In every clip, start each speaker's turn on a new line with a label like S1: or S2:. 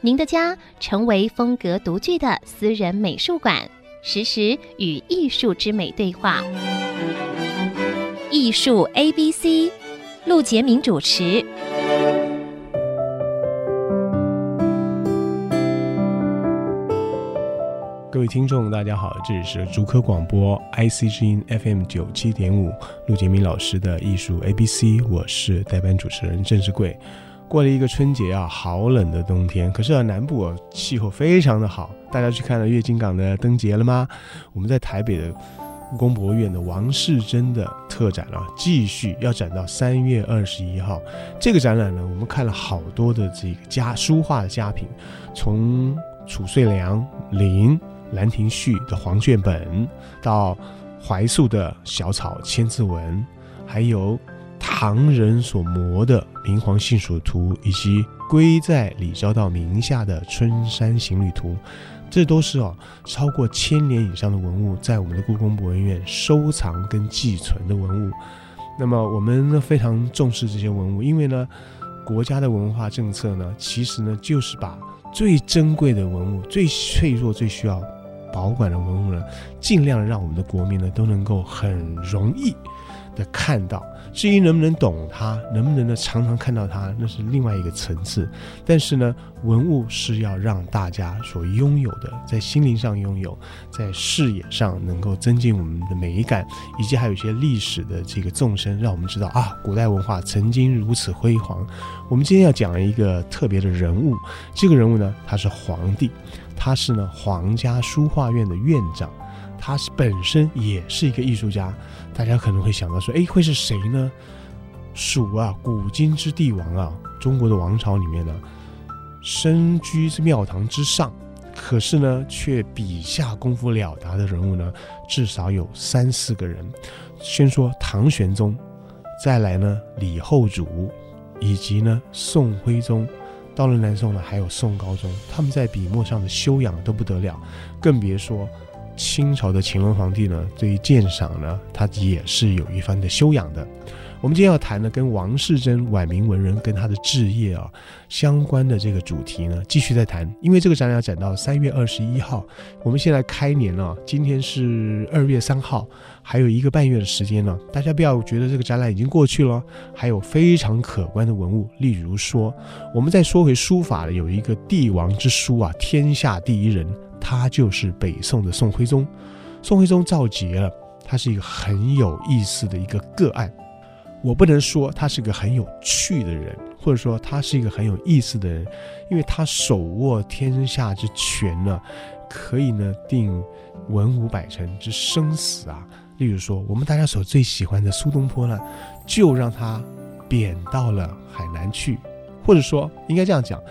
S1: 您的家成为风格独具的私人美术馆，实时与艺术之美对话。艺术 A B C，陆杰明主持。
S2: 各位听众，大家好，这里是竹科广播 IC 之音 FM 九七点五，陆杰明老师的艺术 A B C，我是代班主持人郑志贵。过了一个春节啊，好冷的冬天。可是啊，南部啊气候非常的好。大家去看了月津港的灯节了吗？我们在台北的故宫博物院的王世贞的特展啊，继续要展到三月二十一号。这个展览呢，我们看了好多的这个家书画的家品，从褚遂良、林、兰亭序的黄卷本，到怀素的小草千字文，还有。唐人所摹的《明皇幸蜀图》，以及归在李昭道名下的《春山行旅图》，这都是哦超过千年以上的文物，在我们的故宫博物院收藏跟寄存的文物。那么我们呢非常重视这些文物，因为呢国家的文化政策呢，其实呢就是把最珍贵的文物、最脆弱、最需要保管的文物呢，尽量让我们的国民呢都能够很容易的看到。至于能不能懂它，能不能呢常常看到它，那是另外一个层次。但是呢，文物是要让大家所拥有的，在心灵上拥有，在视野上能够增进我们的美感，以及还有一些历史的这个纵深，让我们知道啊，古代文化曾经如此辉煌。我们今天要讲一个特别的人物，这个人物呢，他是皇帝，他是呢皇家书画院的院长。他本身也是一个艺术家，大家可能会想到说，哎，会是谁呢？蜀啊，古今之帝王啊，中国的王朝里面呢，身居庙堂之上，可是呢，却笔下功夫了得的人物呢，至少有三四个人。先说唐玄宗，再来呢李后主，以及呢宋徽宗，到了南宋呢，还有宋高宗，他们在笔墨上的修养都不得了，更别说。清朝的乾隆皇帝呢，对于鉴赏呢，他也是有一番的修养的。我们今天要谈的跟王世贞晚明文人跟他的志业啊相关的这个主题呢，继续再谈。因为这个展览要展到三月二十一号，我们现在开年了，今天是二月三号，还有一个半月的时间呢。大家不要觉得这个展览已经过去了，还有非常可观的文物，例如说，我们再说回书法的，有一个帝王之书啊，天下第一人。他就是北宋的宋徽宗，宋徽宗造节了，他是一个很有意思的一个个案。我不能说他是个很有趣的人，或者说他是一个很有意思的人，因为他手握天下之权呢，可以呢定文武百臣之生死啊。例如说，我们大家所最喜欢的苏东坡呢，就让他贬到了海南去，或者说应该这样讲。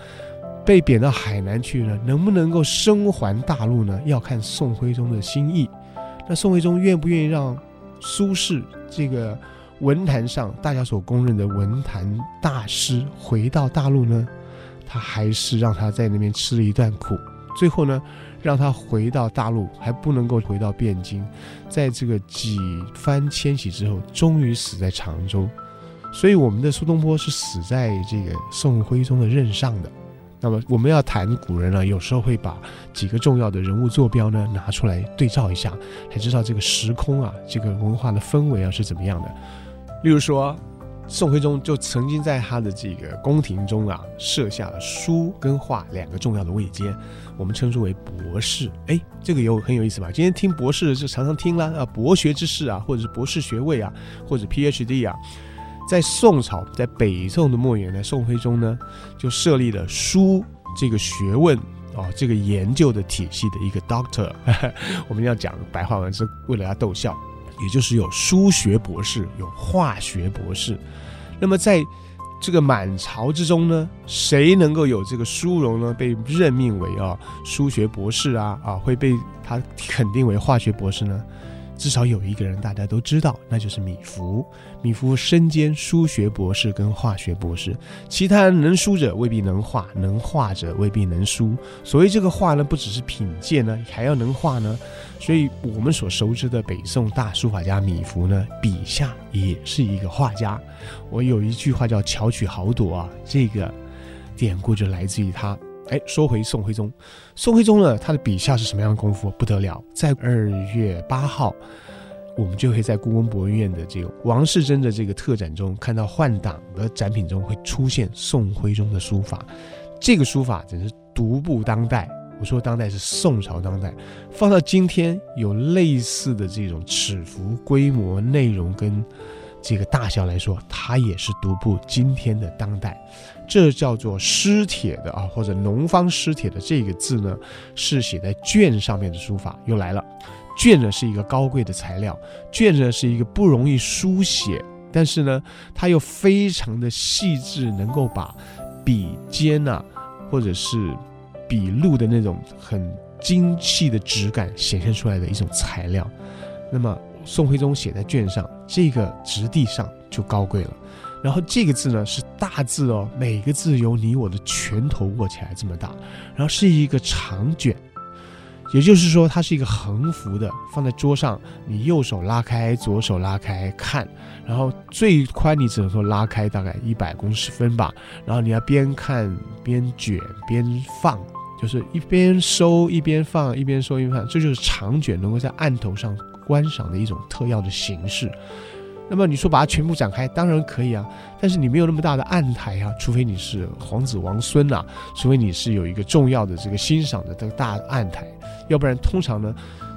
S2: 被贬到海南去了，能不能够生还大陆呢？要看宋徽宗的心意。那宋徽宗愿不愿意让苏轼这个文坛上大家所公认的文坛大师回到大陆呢？他还是让他在那边吃了一段苦。最后呢，让他回到大陆，还不能够回到汴京，在这个几番迁徙之后，终于死在常州。所以我们的苏东坡是死在这个宋徽宗的任上的。那么我们要谈古人呢，有时候会把几个重要的人物坐标呢拿出来对照一下，才知道这个时空啊，这个文化的氛围啊是怎么样的。例如说，宋徽宗就曾经在他的这个宫廷中啊设下了书跟画两个重要的位阶，我们称之为博士。哎，这个有很有意思吧？今天听博士就常常听啦啊，博学之士啊，或者是博士学位啊，或者 PhD 啊。在宋朝，在北宋的末年呢，宋徽宗呢就设立了书这个学问啊、哦，这个研究的体系的一个 Doctor，我们要讲白话文是为了要逗笑，也就是有书学博士，有化学博士。那么在这个满朝之中呢，谁能够有这个殊荣呢？被任命为啊书学博士啊啊，会被他肯定为化学博士呢？至少有一个人大家都知道，那就是米芾。米芾身兼书学博士跟化学博士，其他人能书者未必能画，能画者未必能书。所谓这个画呢，不只是品鉴呢，还要能画呢。所以我们所熟知的北宋大书法家米芾呢，笔下也是一个画家。我有一句话叫“巧取豪夺”啊，这个典故就来自于他。哎，说回宋徽宗，宋徽宗呢，他的笔下是什么样的功夫？不得了，在二月八号，我们就会在故宫博物院的这个王世贞的这个特展中，看到换档的展品中会出现宋徽宗的书法。这个书法真是独步当代。我说当代是宋朝当代，放到今天有类似的这种尺幅、规模、内容跟这个大小来说，它也是独步今天的当代。这叫做湿帖的啊，或者农方湿帖的这个字呢，是写在绢上面的书法。又来了，绢呢是一个高贵的材料，绢呢是一个不容易书写，但是呢，它又非常的细致，能够把笔尖呐、或者是笔录的那种很精细的质感显现出来的一种材料。那么宋徽宗写在卷上，这个质地上就高贵了。然后这个字呢是大字哦，每个字有你我的拳头握起来这么大，然后是一个长卷，也就是说它是一个横幅的，放在桌上，你右手拉开，左手拉开看，然后最宽你只能说拉开大概一百公尺分吧，然后你要边看边卷边放，就是一边收一边放，一边收一边放，这就是长卷能够在案头上观赏的一种特要的形式。那么你说把它全部展开，当然可以啊，但是你没有那么大的案台啊，除非你是皇子王孙呐，除非你是有一个重要的这个欣赏的这个大案台，要不然通常呢，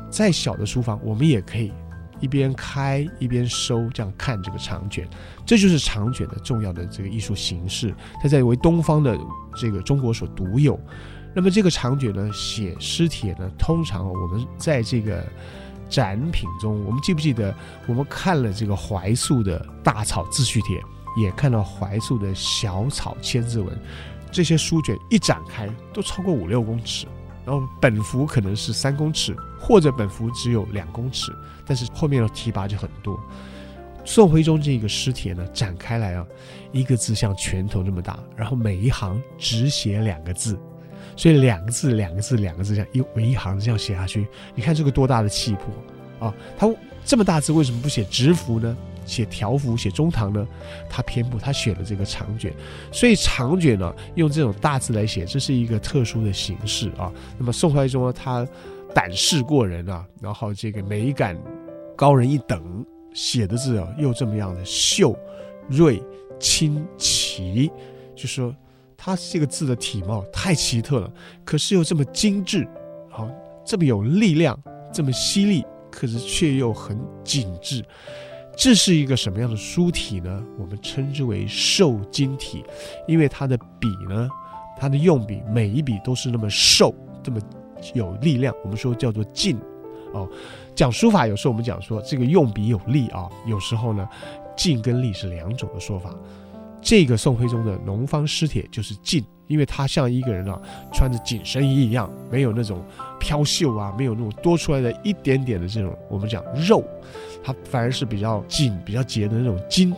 S2: 再小的书房我们也可以一边开一边收，这样看这个长卷，这就是长卷的重要的这个艺术形式，它在为东方的这个中国所独有。那么这个长卷呢，写诗帖呢，通常我们在这个。展品中，我们记不记得我们看了这个怀素的大草自序帖，也看到怀素的小草千字文，这些书卷一展开都超过五六公尺，然后本幅可能是三公尺，或者本幅只有两公尺，但是后面的提拔就很多。宋徽宗这个诗帖呢，展开来啊，一个字像拳头这么大，然后每一行只写两个字。所以两个字，两个字，两个字，这样一为一行这样写下去，你看这个多大的气魄啊！他这么大字为什么不写直幅呢？写条幅，写中堂呢？他偏不，他选了这个长卷。所以长卷呢，用这种大字来写，这是一个特殊的形式啊。那么宋徽宗呢，他胆识过人啊，然后这个美感高人一等，写的字啊又这么样的秀、锐、清、奇，就说。它这个字的体貌太奇特了，可是又这么精致，好，这么有力量，这么犀利，可是却又很紧致。这是一个什么样的书体呢？我们称之为瘦金体，因为它的笔呢，它的用笔每一笔都是那么瘦，这么有力量。我们说叫做劲哦。讲书法有时候我们讲说这个用笔有力啊，有时候呢，劲跟力是两种的说法。这个宋徽宗的农方湿帖就是劲，因为他像一个人啊，穿着紧身衣一样，没有那种飘袖啊，没有那种多出来的一点点的这种我们讲肉，他反而是比较紧、比较结的那种筋。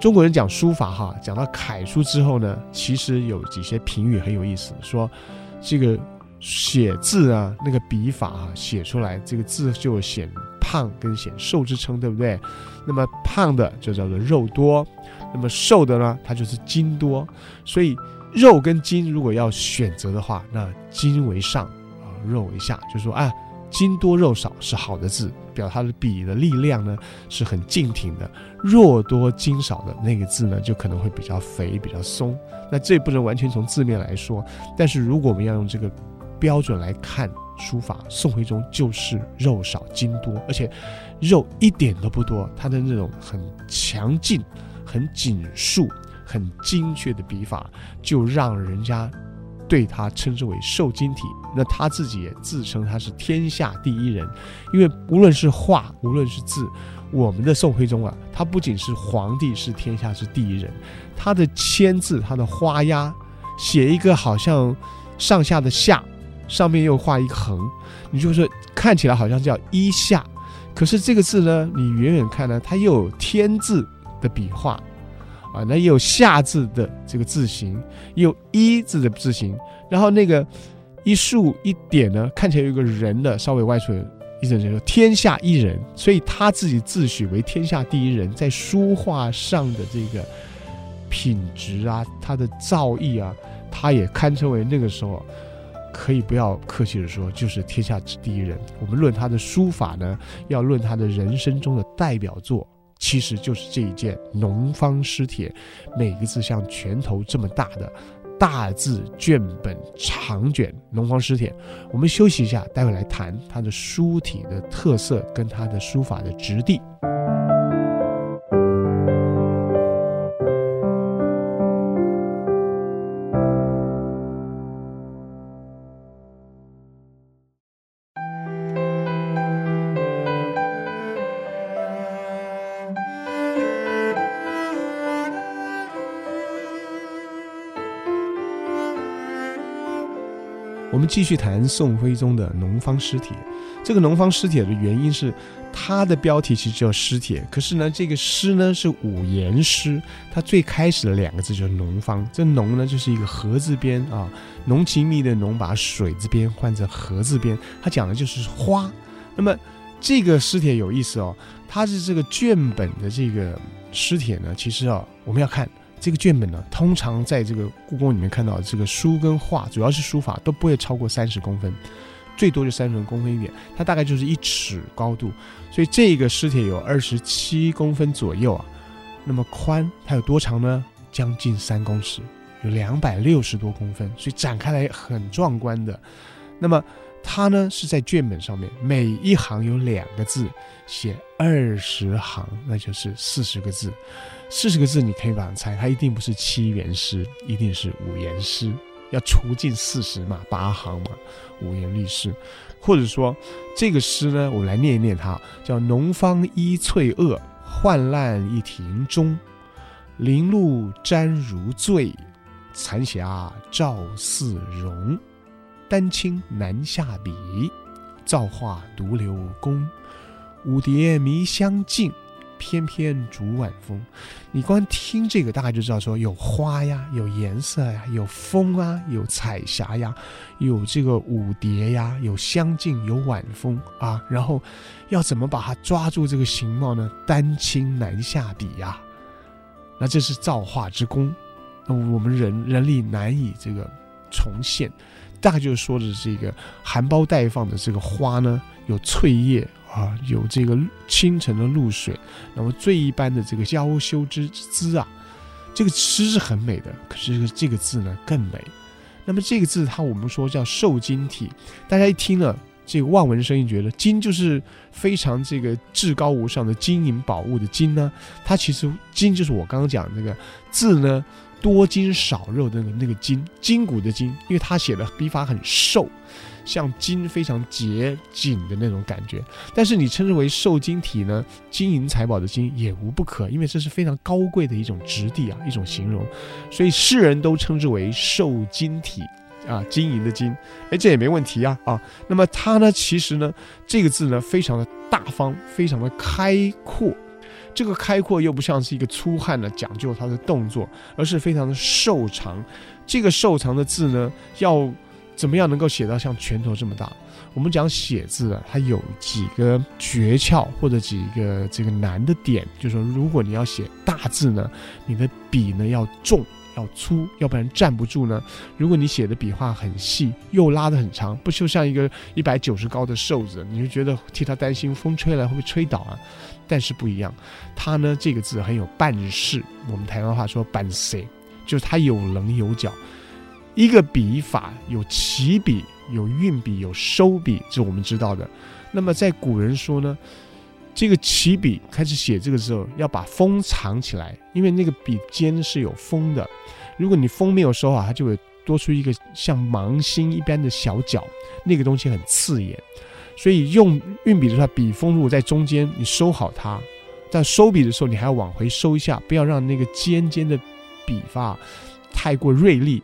S2: 中国人讲书法哈，讲到楷书之后呢，其实有几些评语很有意思，说这个写字啊，那个笔法啊，写出来这个字就显胖跟显瘦之称，对不对？那么胖的就叫做肉多。那么瘦的呢，它就是筋多，所以肉跟筋如果要选择的话，那筋为上啊，肉为下，就是说啊，筋多肉少是好的字，表它的笔的力量呢是很劲挺的。肉多筋少的那个字呢，就可能会比较肥，比较松。那这不能完全从字面来说，但是如果我们要用这个标准来看书法，宋徽宗就是肉少筋多，而且肉一点都不多，他的那种很强劲。很紧束、很精确的笔法，就让人家对他称之为瘦金体。那他自己也自称他是天下第一人，因为无论是画，无论是字，我们的宋徽宗啊，他不仅是皇帝，是天下之第一人，他的签字，他的花押，写一个好像上下的下，上面又画一个横，你就说看起来好像叫一下，可是这个字呢，你远远看呢，它又有天字的笔画，啊，那也有下字的这个字形，也有一字的字形，然后那个一竖一点呢，看起来有个人的稍微外出。一整人说天下一人，所以他自己自诩为天下第一人，在书画上的这个品质啊，他的造诣啊，他也堪称为那个时候可以不要客气的说，就是天下第一人。我们论他的书法呢，要论他的人生中的代表作，其实就是这一件《农方诗帖》，每个字像拳头这么大的。大字卷本长卷《农方诗帖》，我们休息一下，待会来谈它的书体的特色跟它的书法的质地。继续谈宋徽宗的《农方诗帖》。这个《农方诗帖》的原因是，它的标题其实叫“诗帖”，可是呢，这个“诗”呢是五言诗，它最开始的两个字就是“农方”。这“农”呢就是一个“禾”字边啊，浓情蜜的“浓”把“水”字边换成“禾”字边，它讲的就是花。那么这个诗帖有意思哦，它是这个卷本的这个诗帖呢，其实啊，我们要看。这个卷本呢，通常在这个故宫里面看到这个书跟画，主要是书法，都不会超过三十公分，最多就三十公分一点。它大概就是一尺高度，所以这个尸帖有二十七公分左右啊。那么宽，它有多长呢？将近三公尺，有两百六十多公分，所以展开来很壮观的。那么它呢是在卷本上面，每一行有两个字，写二十行，那就是四十个字。四十个字，你可以把它猜，它一定不是七言诗，一定是五言诗，要除尽四十嘛，八行嘛，五言律诗，或者说这个诗呢，我们来念一念它，叫“农方依翠萼，涣烂一庭中，林露沾如醉，残霞照似融，丹青难下笔，造化独留功，舞蝶迷香径。”翩翩逐晚风，你光听这个大概就知道说有花呀，有颜色呀，有风啊，有彩霞呀，有这个舞蝶呀，有香径，有晚风啊。然后要怎么把它抓住这个形貌呢？丹青难下笔呀，那这是造化之功，那我们人人力难以这个重现。大概就是说的这个含苞待放的这个花呢，有翠叶。啊，有这个清晨的露水，那么醉一般的这个娇羞之姿啊，这个诗是很美的。可是这个字呢更美。那么这个字它我们说叫瘦金体，大家一听了这个望文生义，觉得金就是非常这个至高无上的金银宝物的金呢。它其实金就是我刚刚讲的那个字呢，多筋少肉的那个那个筋，筋骨的筋，因为他写的笔法很瘦。像金非常结紧的那种感觉，但是你称之为瘦金体呢，金银财宝的金也无不可，因为这是非常高贵的一种质地啊，一种形容，所以世人都称之为瘦金体啊，金银的金，哎，这也没问题啊啊。那么它呢，其实呢，这个字呢，非常的大方，非常的开阔，这个开阔又不像是一个粗汉的讲究它的动作，而是非常的瘦长。这个瘦长的字呢，要。怎么样能够写到像拳头这么大？我们讲写字啊，它有几个诀窍或者几个这个难的点，就是说，如果你要写大字呢，你的笔呢要重要粗，要不然站不住呢。如果你写的笔画很细，又拉得很长，不就像一个一百九十高的瘦子，你就觉得替他担心风吹来会不会吹倒啊？但是不一样，他呢这个字很有办事，我们台湾话说办事，就是它有棱有角。一个笔法有起笔、有运笔、有收笔，这我们知道的。那么在古人说呢，这个起笔开始写这个时候要把锋藏起来，因为那个笔尖是有锋的。如果你锋没有收好，它就会多出一个像芒星一般的小角，那个东西很刺眼。所以用运笔的时候，笔锋如果在中间，你收好它，在收笔的时候，你还要往回收一下，不要让那个尖尖的笔法太过锐利。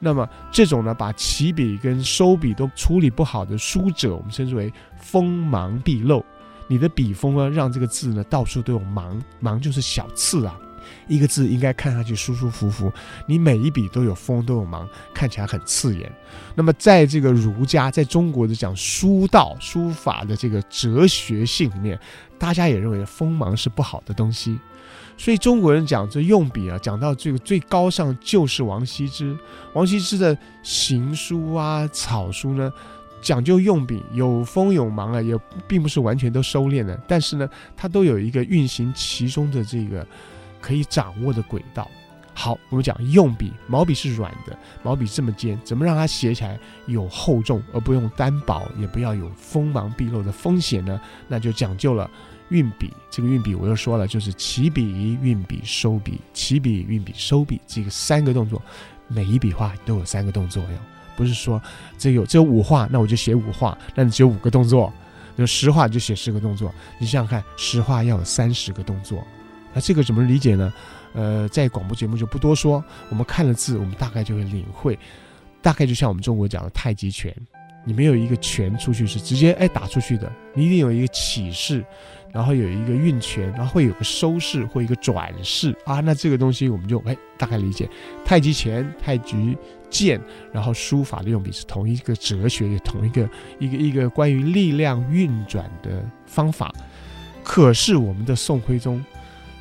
S2: 那么这种呢，把起笔跟收笔都处理不好的书者，我们称之为锋芒毕露。你的笔锋呢，让这个字呢到处都有芒，芒就是小刺啊。一个字应该看上去舒舒服服，你每一笔都有锋都有芒，看起来很刺眼。那么在这个儒家在中国的讲书道书法的这个哲学性里面，大家也认为锋芒是不好的东西。所以中国人讲这用笔啊，讲到这个最高尚就是王羲之。王羲之的行书啊、草书呢，讲究用笔，有锋有芒啊，也并不是完全都收敛的，但是呢，它都有一个运行其中的这个可以掌握的轨道。好，我们讲用笔，毛笔是软的，毛笔这么尖，怎么让它写起来有厚重，而不用单薄，也不要有锋芒毕露的风险呢？那就讲究了。运笔，这个运笔我又说了，就是起笔、运笔、收笔，起笔、运笔、收笔，这个三个动作，每一笔画都有三个动作哟，不是说这有这有五画，那我就写五画，那你只有五个动作；有十画就写十个动作。你想想看，十画要有三十个动作，那这个怎么理解呢？呃，在广播节目就不多说，我们看了字，我们大概就会领会，大概就像我们中国讲的太极拳，你没有一个拳出去是直接哎打出去的，你一定有一个起势。然后有一个运权，然后会有个收势或一个转势啊，那这个东西我们就哎大概理解。太极拳、太极剑，然后书法的用笔是同一个哲学，也同一个一个一个关于力量运转的方法。可是我们的宋徽宗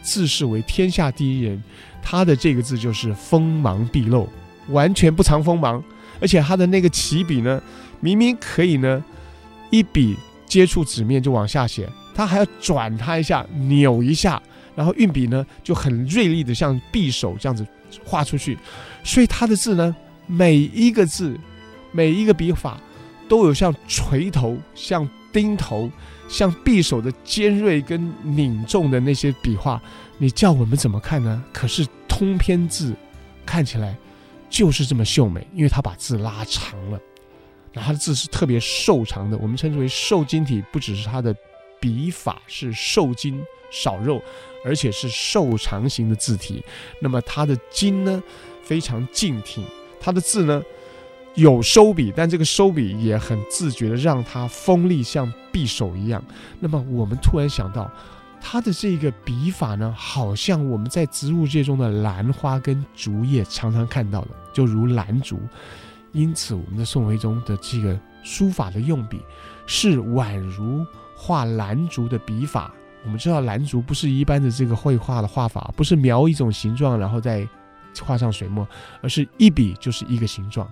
S2: 自视为天下第一人，他的这个字就是锋芒毕露，完全不藏锋芒，而且他的那个起笔呢，明明可以呢一笔接触纸面就往下写。他还要转他一下，扭一下，然后运笔呢就很锐利的像匕首这样子画出去，所以他的字呢，每一个字，每一个笔法，都有像锤头、像钉头、像匕首的尖锐跟拧重的那些笔画。你叫我们怎么看呢？可是通篇字看起来就是这么秀美，因为他把字拉长了，然后他的字是特别瘦长的，我们称之为瘦金体，不只是他的。笔法是瘦金少肉，而且是瘦长型的字体。那么它的筋呢，非常劲挺。它的字呢，有收笔，但这个收笔也很自觉的让它锋利，像匕首一样。那么我们突然想到，它的这个笔法呢，好像我们在植物界中的兰花跟竹叶常常看到的，就如兰竹。因此，我们的宋徽宗的这个书法的用笔是宛如。画兰竹的笔法，我们知道兰竹不是一般的这个绘画的画法，不是描一种形状然后再画上水墨，而是一笔就是一个形状。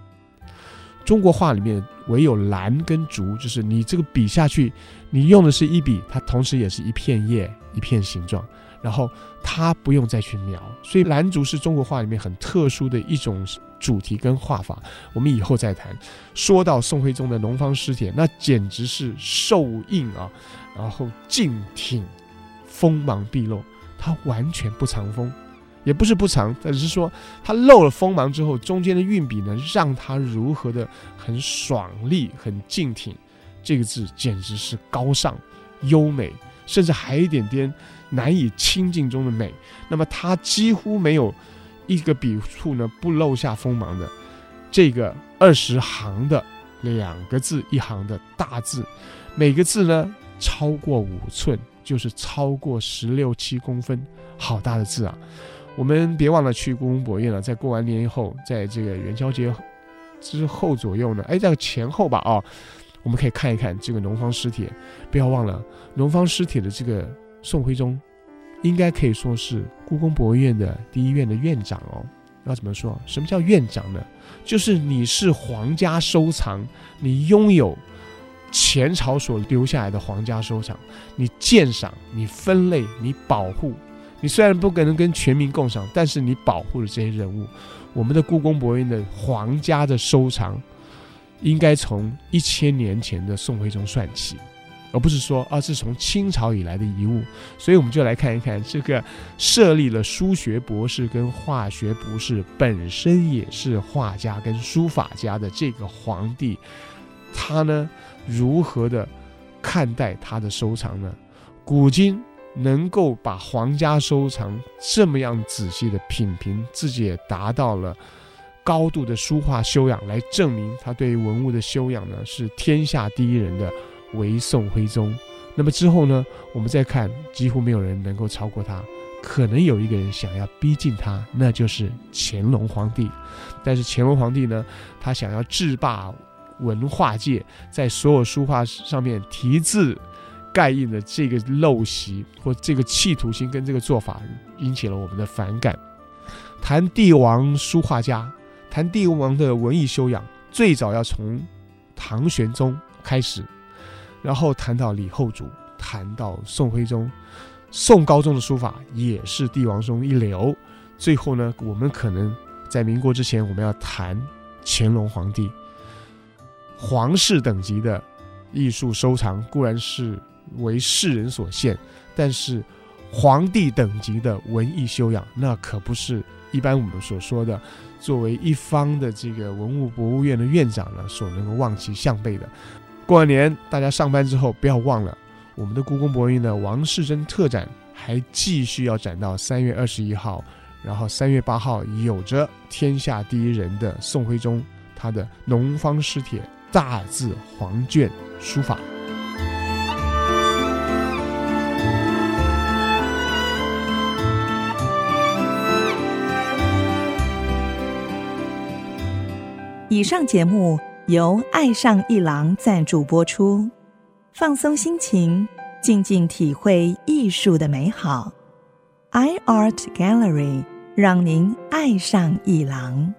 S2: 中国画里面唯有兰跟竹，就是你这个笔下去，你用的是一笔，它同时也是一片叶、一片形状，然后它不用再去描。所以兰竹是中国画里面很特殊的一种。主题跟画法，我们以后再谈。说到宋徽宗的《农方诗帖》，那简直是瘦硬啊，然后劲挺，锋芒毕露。他完全不藏锋，也不是不藏，只是说他露了锋芒之后，中间的运笔呢，让他如何的很爽利、很劲挺。这个字简直是高尚、优美，甚至还有一点点难以亲近中的美。那么他几乎没有。一个笔触呢，不露下锋芒的，这个二十行的两个字一行的大字，每个字呢超过五寸，就是超过十六七公分，好大的字啊！我们别忘了去故宫博物院了，在过完年以后，在这个元宵节之后左右呢，哎，在前后吧，啊，我们可以看一看这个《农方诗帖》，不要忘了《农方诗帖》的这个宋徽宗。应该可以说是故宫博物院的第一院的院长哦。要怎么说？什么叫院长呢？就是你是皇家收藏，你拥有前朝所留下来的皇家收藏，你鉴赏、你分类、你保护。你虽然不可能跟全民共赏，但是你保护了这些人物。我们的故宫博物院的皇家的收藏，应该从一千年前的宋徽宗算起。而不是说啊，是从清朝以来的遗物，所以我们就来看一看这个设立了书学博士跟化学博士，本身也是画家跟书法家的这个皇帝，他呢如何的看待他的收藏呢？古今能够把皇家收藏这么样仔细的品评，自己也达到了高度的书画修养，来证明他对于文物的修养呢是天下第一人的，为宋徽宗。那么之后呢，我们再看，几乎没有人能够超过他。可能有一个人想要逼近他，那就是乾隆皇帝。但是乾隆皇帝呢，他想要制霸文化界，在所有书画上面题字盖印的这个陋习或这个企图心跟这个做法，引起了我们的反感。谈帝王书画家，谈帝王的文艺修养，最早要从唐玄宗开始，然后谈到李后主，谈到宋徽宗。宋高宗的书法也是帝王中一流。最后呢，我们可能在民国之前，我们要谈乾隆皇帝。皇室等级的艺术收藏固然是为世人所限，但是皇帝等级的文艺修养，那可不是一般我们所说的作为一方的这个文物博物院的院长呢所能够望其项背的。过完年，大家上班之后不要忘了。我们的故宫博物院的王世贞特展还继续要展到三月二十一号，然后三月八号有着天下第一人的宋徽宗他的农方诗帖大字黄卷书法。
S3: 以上节目由爱上一郎赞助播出。放松心情，静静体会艺术的美好。iArt Gallery 让您爱上一郎。